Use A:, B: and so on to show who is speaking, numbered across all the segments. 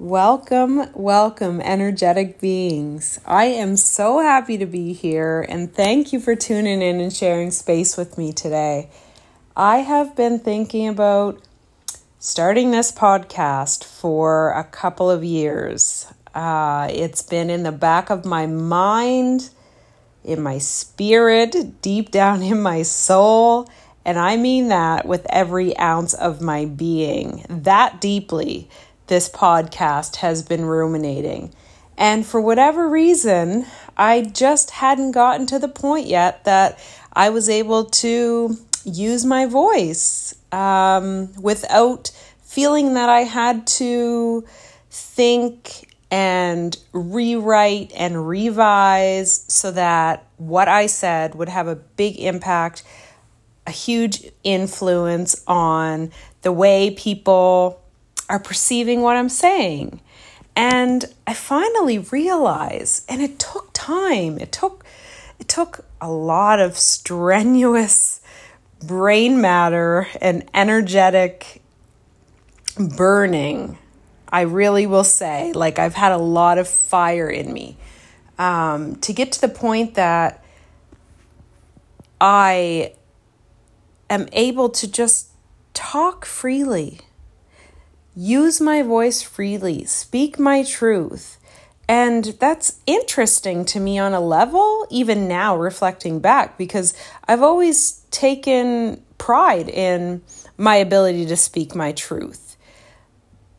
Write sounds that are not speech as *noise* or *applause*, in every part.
A: Welcome, welcome, energetic beings. I am so happy to be here and thank you for tuning in and sharing space with me today. I have been thinking about starting this podcast for a couple of years. Uh, it's been in the back of my mind, in my spirit, deep down in my soul. And I mean that with every ounce of my being, that deeply this podcast has been ruminating. And for whatever reason, I just hadn't gotten to the point yet that I was able to use my voice um, without feeling that I had to think and rewrite and revise so that what I said would have a big impact, a huge influence on the way people are perceiving what I'm saying. And I finally realized, and it took time. It took it took a lot of strenuous brain matter and energetic burning. I really will say, like I've had a lot of fire in me um, to get to the point that I am able to just talk freely use my voice freely, speak my truth. And that's interesting to me on a level, even now reflecting back, because I've always taken pride in my ability to speak my truth.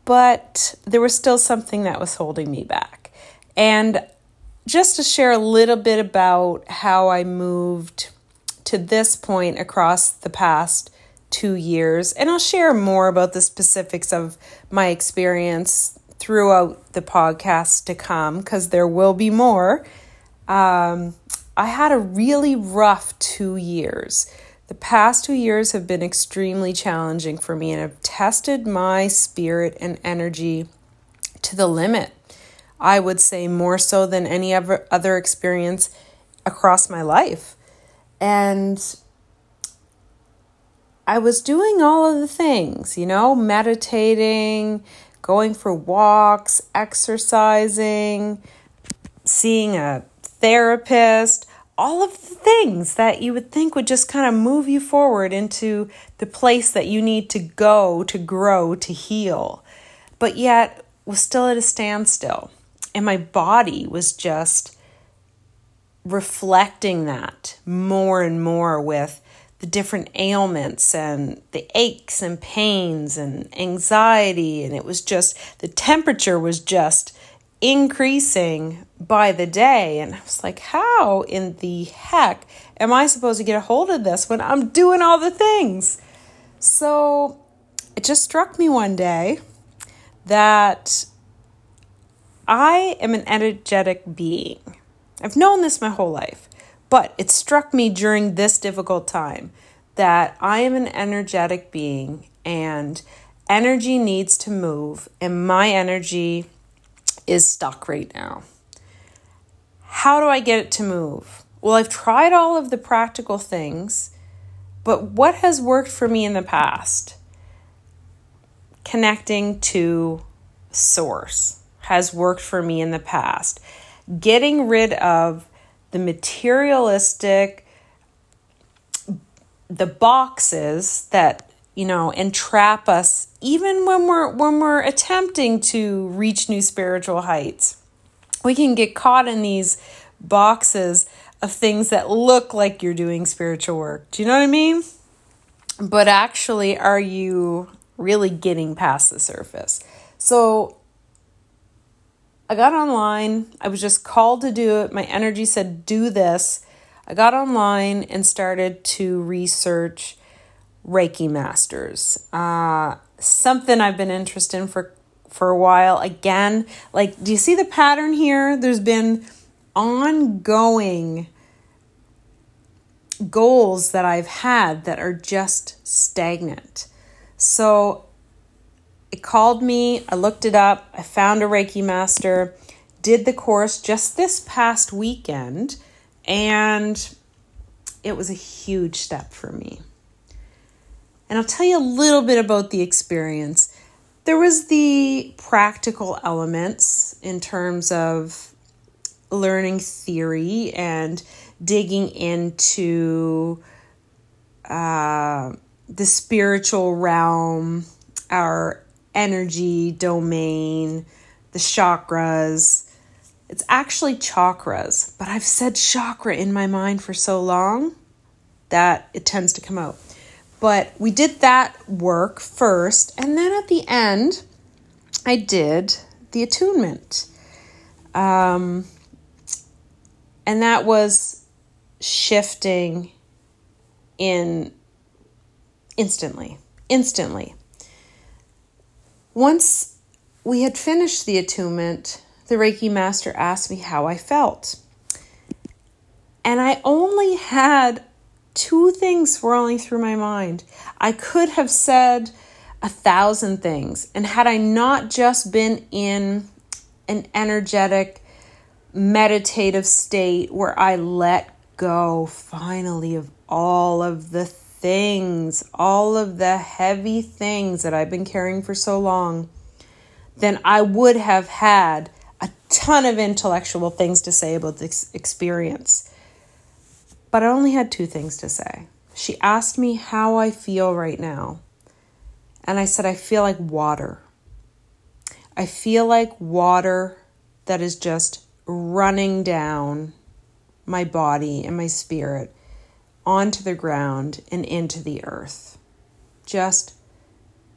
A: But there was still something that was holding me back. And just to share a little bit about how I moved to this point across the past two years. And I'll share more about the specifics of my experience throughout the podcast to come because there will be more. Um, I had a really rough two years. The past two years have been extremely challenging for me and have tested my spirit and energy to the limit. I would say more so than any ever other experience across my life. And I was doing all of the things, you know, meditating, going for walks, exercising, seeing a therapist, all of the things that you would think would just kind of move you forward into the place that you need to go to grow, to heal, but yet was still at a standstill. And my body was just reflecting that more and more with the different ailments and the aches and pains and anxiety. And it was just, the temperature was just increasing by the day. And I was like, how in the heck am I supposed to get a hold of this when I'm doing all the things? So it just struck me one day that I am an energetic being. I've known this my whole life. But it struck me during this difficult time that I am an energetic being and energy needs to move, and my energy is stuck right now. How do I get it to move? Well, I've tried all of the practical things, but what has worked for me in the past? Connecting to source has worked for me in the past. Getting rid of the materialistic, the boxes that you know entrap us even when we're when we're attempting to reach new spiritual heights. We can get caught in these boxes of things that look like you're doing spiritual work. Do you know what i mean? But actually are you really getting past the surface? So I got online. I was just called to do it. My energy said, do this. I got online and started to research Reiki Masters. Uh, something I've been interested in for, for a while. Again, like, do you see the pattern here? There's been ongoing goals that I've had that are just stagnant. So it called me, I looked it up, I found a Reiki master, did the course just this past weekend, and it was a huge step for me. And I'll tell you a little bit about the experience. there was the practical elements in terms of learning theory and digging into uh, the spiritual realm, our energy domain, the chakras. It's actually chakras, but I've said chakra in my mind for so long that it tends to come out. But we did that work first, and then at the end, I did the attunement. Um, and that was shifting in instantly, instantly. Once we had finished the attunement, the Reiki master asked me how I felt. And I only had two things swirling through my mind. I could have said a thousand things. And had I not just been in an energetic, meditative state where I let go finally of all of the things, all of the heavy things that I've been carrying for so long, then I would have had a ton of intellectual things to say about this experience. But I only had two things to say. She asked me how I feel right now. And I said, I feel like water. I feel like water that is just running down my body and my spirit onto the ground and into the earth. Just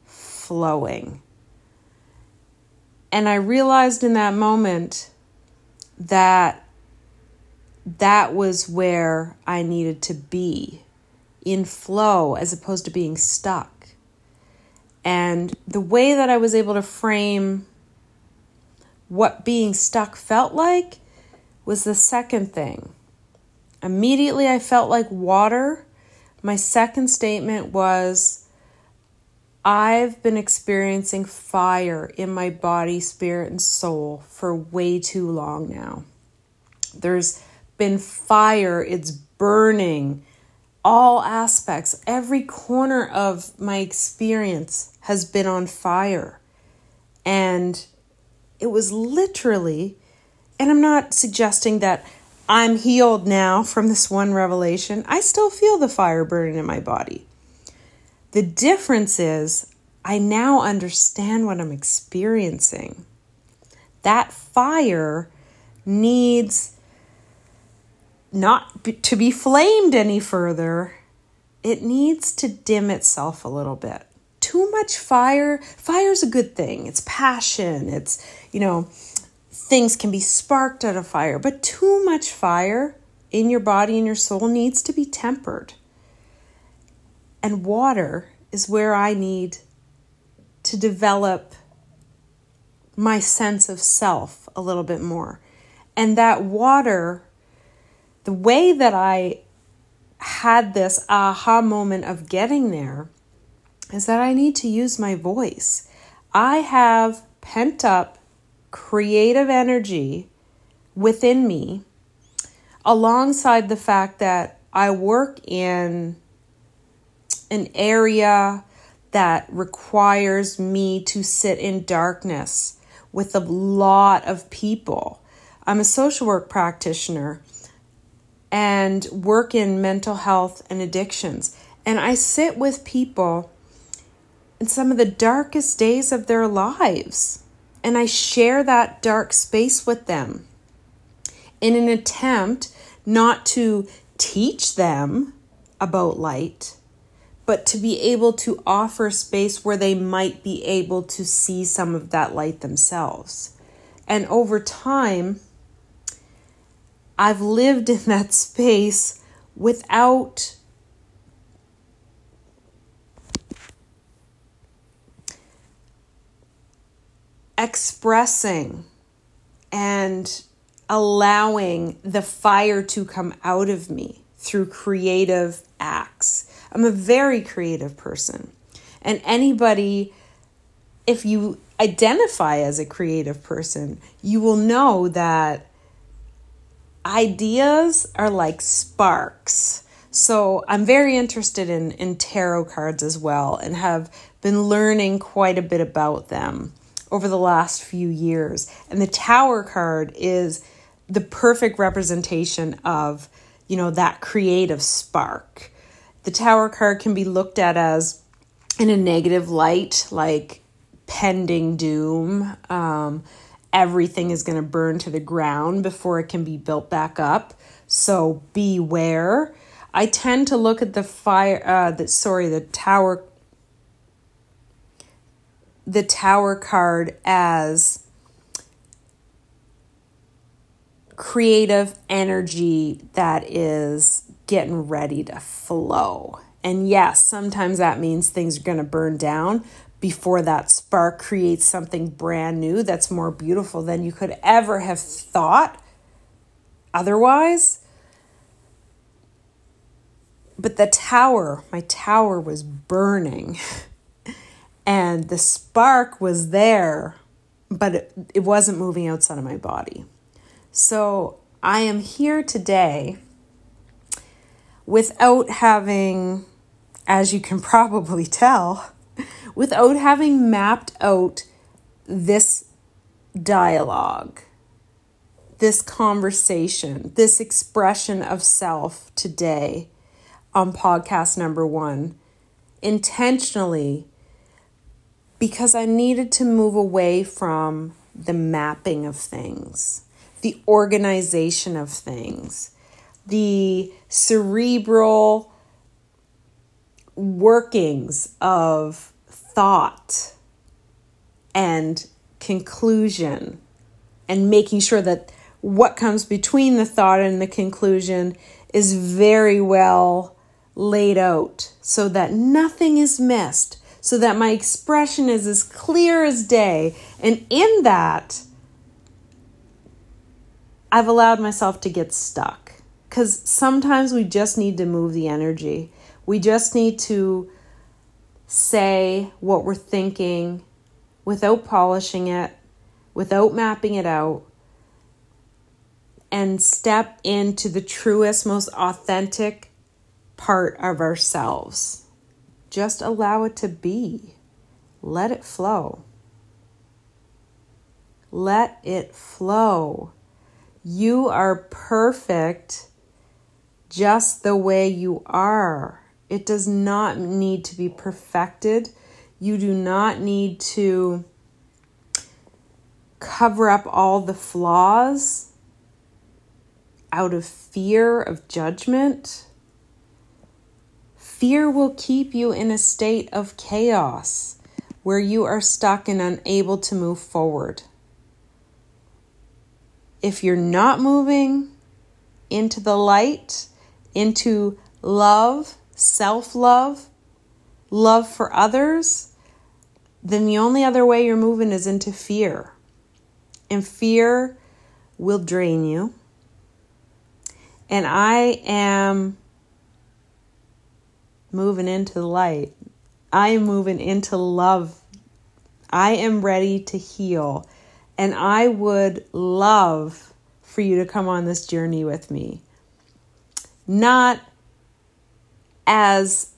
A: flowing. And I realized in that moment that that was where I needed to be in flow as opposed to being stuck. And the way that I was able to frame what being stuck felt like was the second thing. Immediately, I felt like water. My second statement was I've been experiencing fire in my body, spirit, and soul for way too long now. There's been fire, it's burning. All aspects, every corner of my experience has been on fire. And it was literally, and I'm not suggesting that I'm healed now from this one revelation. I still feel the fire burning in my body. The difference is I now understand what I'm experiencing. That fire needs not to be flamed any further, it needs to dim itself a little bit. Too much fire, fire's a good thing. It's passion. It's, you know, things can be sparked out of fire, but too much fire in your body and your soul needs to be tempered. And water is where I need to develop my sense of self a little bit more. And that water the way that I had this aha moment of getting there is that I need to use my voice. I have pent up creative energy within me alongside the fact that I work in an area that requires me to sit in darkness with a lot of people. I'm a social work practitioner and work in mental health and addictions. And I sit with people in some of the darkest days of their lives. And I share that dark space with them in an attempt not to teach them about light, but to be able to offer space where they might be able to see some of that light themselves. And over time, I've lived in that *laughs* space without expressing and allowing the fire to come out of me through creative acts. I'm a very creative person. And anybody, if you identify as a creative person, you will know that ideas are like sparks. So I'm very interested in, in tarot cards as well and have been learning quite a bit about them over the last few years. And the Tower card is the perfect representation of, you know, that creative spark. The Tower card can be looked at as in a negative light, like pending doom. Um, everything is going to burn to the ground before it can be built back up. So beware. I tend to look at the fire, uh, the sorry, the tower, the tower card as creative energy that is getting ready to flow. And yes, sometimes that means things are going to burn down before that spark creates something brand new that's more beautiful than you could ever have thought otherwise. But the tower, my tower was burning. *laughs* and the spark was there, but it, it wasn't moving outside of my body. So I am here today without having, as you can *laughs* probably tell, without having mapped out this dialogue, this conversation, this expression of self today on podcast number one intentionally because I needed to move away from the mapping of things, the organization of things, the cerebral workings of thought and conclusion and making sure that what comes between the thought and the conclusion is very well laid out so that nothing is missed, so that my expression is as clear as day. And in that, I've allowed myself to get stuck because sometimes we just need to move the energy. We just need to say what we're thinking without polishing it, without mapping it out, and step into the truest, most authentic part of ourselves. Just allow it to be. Let it flow. Let it flow. You are perfect just the way you are. It does not need to be perfected. You do not need to cover up all the flaws out of fear of judgment. Fear will keep you in a state of chaos where you are stuck and unable to move forward. If you're not moving into the light, into love, self love, love for others, then the only other way you're moving is into fear. And fear will drain you. And I am moving into the light. I am moving into love. I am ready to heal. And I would love for you to come on this journey with me. Not as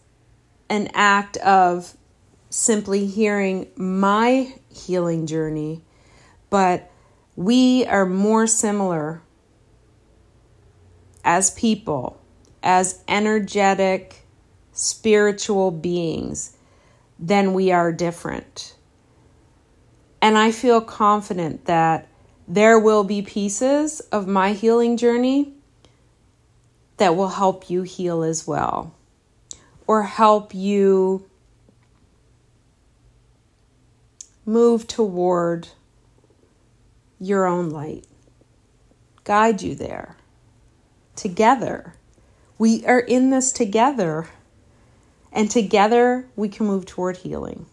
A: an act of simply hearing my healing journey, but we are more similar as people, as energetic, spiritual beings then we are different. And I feel confident that there will be pieces of my healing journey that will help you heal as well, or help you move toward your own light, guide you there together. We are in this together. And together we can move toward healing.